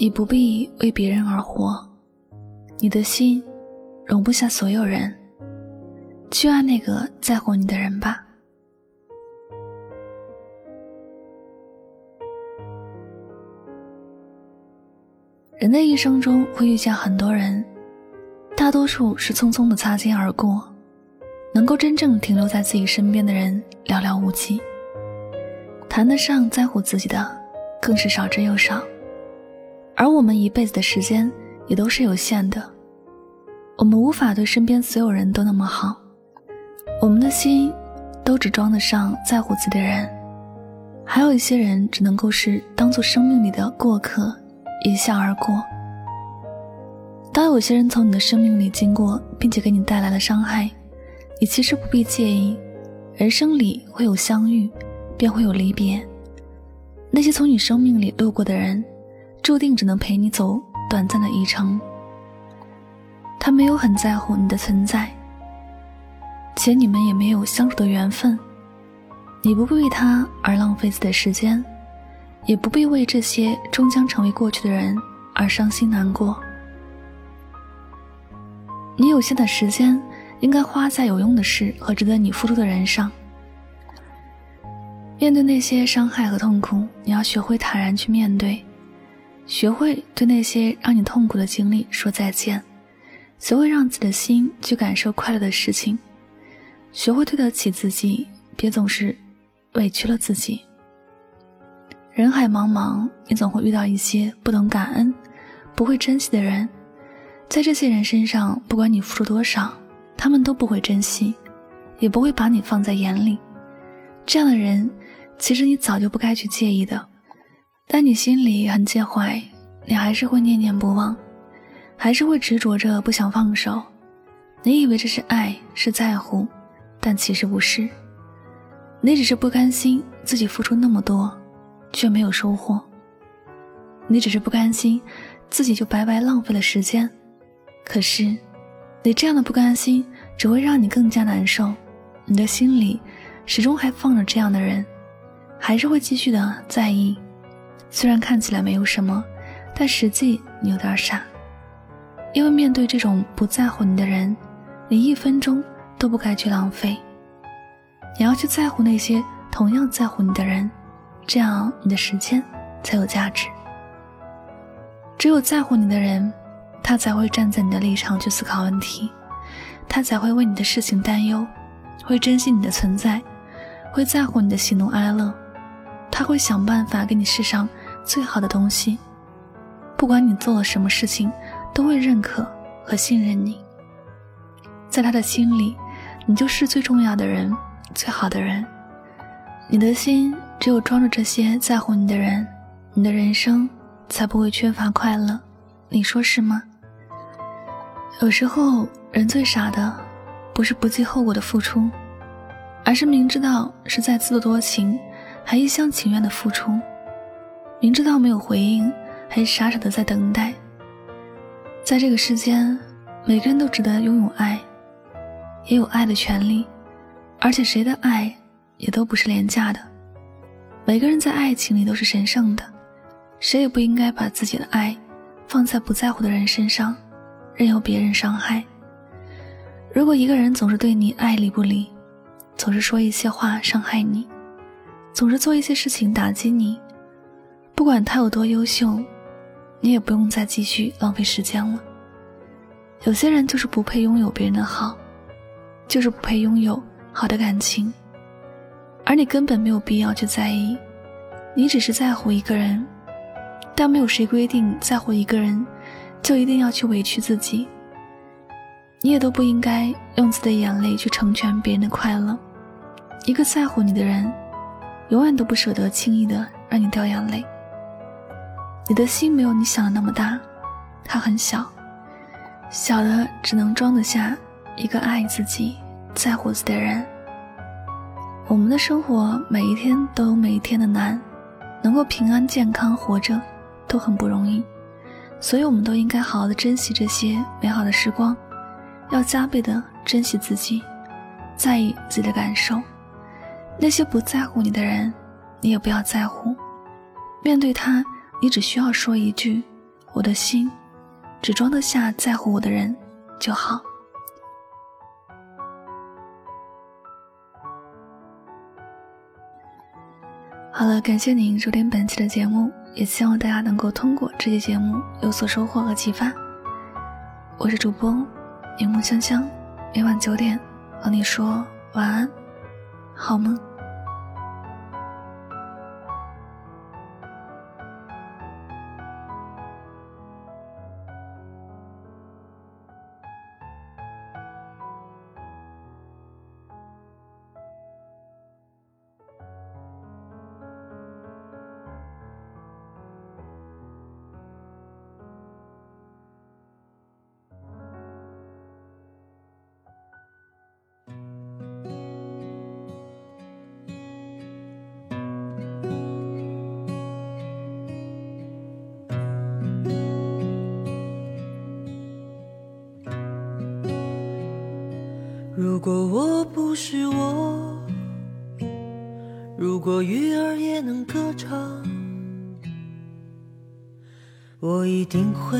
你不必为别人而活，你的心容不下所有人，去爱那个在乎你的人吧。人的一生中会遇见很多人，大多数是匆匆的擦肩而过，能够真正停留在自己身边的人寥寥无几。谈得上在乎自己的，更是少之又少。而我们一辈子的时间也都是有限的，我们无法对身边所有人都那么好，我们的心都只装得上在乎自己的人，还有一些人只能够是当做生命里的过客。一笑而过。当有些人从你的生命里经过，并且给你带来了伤害，你其实不必介意。人生里会有相遇，便会有离别。那些从你生命里路过的人，注定只能陪你走短暂的一程。他没有很在乎你的存在，且你们也没有相处的缘分。你不必为他而浪费自己的时间。也不必为这些终将成为过去的人而伤心难过。你有限的时间，应该花在有用的事和值得你付出的人上。面对那些伤害和痛苦，你要学会坦然去面对，学会对那些让你痛苦的经历说再见，学会让自己的心去感受快乐的事情，学会对得起自己，别总是委屈了自己。人海茫茫，你总会遇到一些不懂感恩、不会珍惜的人。在这些人身上，不管你付出多少，他们都不会珍惜，也不会把你放在眼里。这样的人，其实你早就不该去介意的，但你心里很介怀，你还是会念念不忘，还是会执着着不想放手。你以为这是爱，是在乎，但其实不是。你只是不甘心自己付出那么多。却没有收获。你只是不甘心，自己就白白浪费了时间。可是，你这样的不甘心只会让你更加难受。你的心里始终还放着这样的人，还是会继续的在意。虽然看起来没有什么，但实际你有点傻。因为面对这种不在乎你的人，你一分钟都不该去浪费。你要去在乎那些同样在乎你的人。这样，你的时间才有价值。只有在乎你的人，他才会站在你的立场去思考问题，他才会为你的事情担忧，会珍惜你的存在，会在乎你的喜怒哀乐，他会想办法给你世上最好的东西。不管你做了什么事情，都会认可和信任你。在他的心里，你就是最重要的人，最好的人。你的心。只有装着这些在乎你的人，你的人生才不会缺乏快乐。你说是吗？有时候人最傻的，不是不计后果的付出，而是明知道是在自作多情，还一厢情愿的付出；明知道没有回应，还傻傻的在等待。在这个世间，每个人都值得拥有爱，也有爱的权利，而且谁的爱也都不是廉价的。每个人在爱情里都是神圣的，谁也不应该把自己的爱放在不在乎的人身上，任由别人伤害。如果一个人总是对你爱理不理，总是说一些话伤害你，总是做一些事情打击你，不管他有多优秀，你也不用再继续浪费时间了。有些人就是不配拥有别人的好，就是不配拥有好的感情。而你根本没有必要去在意，你只是在乎一个人，但没有谁规定在乎一个人就一定要去委屈自己。你也都不应该用自己的眼泪去成全别人的快乐。一个在乎你的人，永远都不舍得轻易的让你掉眼泪。你的心没有你想的那么大，它很小，小的只能装得下一个爱自己、在乎自己的人。我们的生活每一天都有每一天的难，能够平安健康活着都很不容易，所以我们都应该好好的珍惜这些美好的时光，要加倍的珍惜自己，在意自己的感受。那些不在乎你的人，你也不要在乎。面对他，你只需要说一句：“我的心只装得下在乎我的人就好。好了，感谢您收听本期的节目，也希望大家能够通过这期节目有所收获和启发。我是主播柠檬香香，每晚九点和你说晚安，好梦。如果我不是我，如果鱼儿也能歌唱，我一定会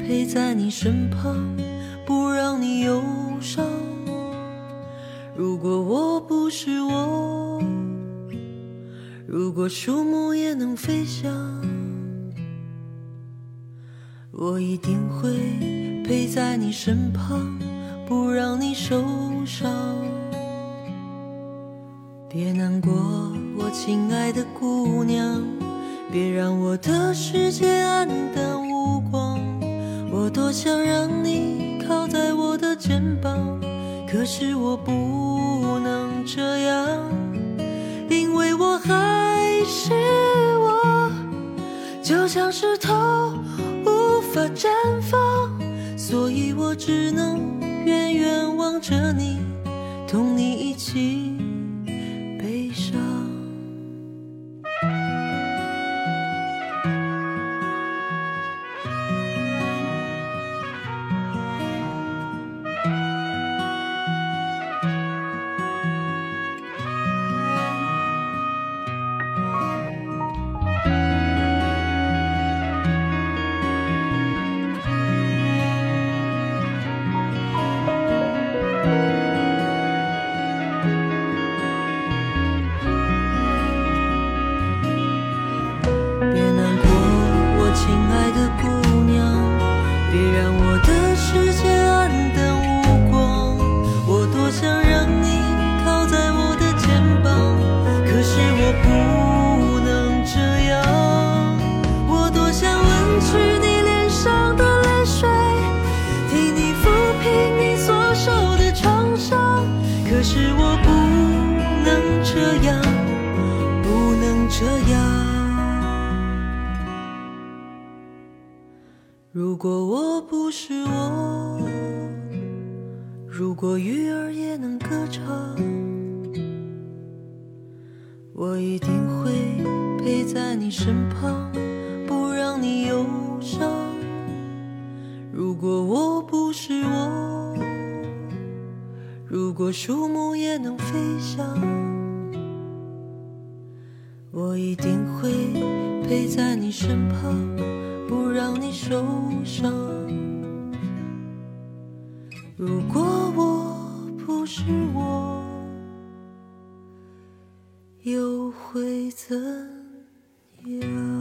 陪在你身旁，不让你忧伤。如果我不是我，如果树木也能飞翔，我一定会陪在你身旁。不让你受伤，别难过，我亲爱的姑娘，别让我的世界黯淡无光。我多想让你靠在我的肩膀，可是我不能这样，因为我还是我，就像石头无法绽放，所以我只能。远远望着你，同你一起 如果我不是我，如果鱼儿也能歌唱，我一定会陪在你身旁，不让你忧伤。如果我不是我，如果树木也能飞翔，我一定会陪在你身旁。受伤。如果我不是我，又会怎样？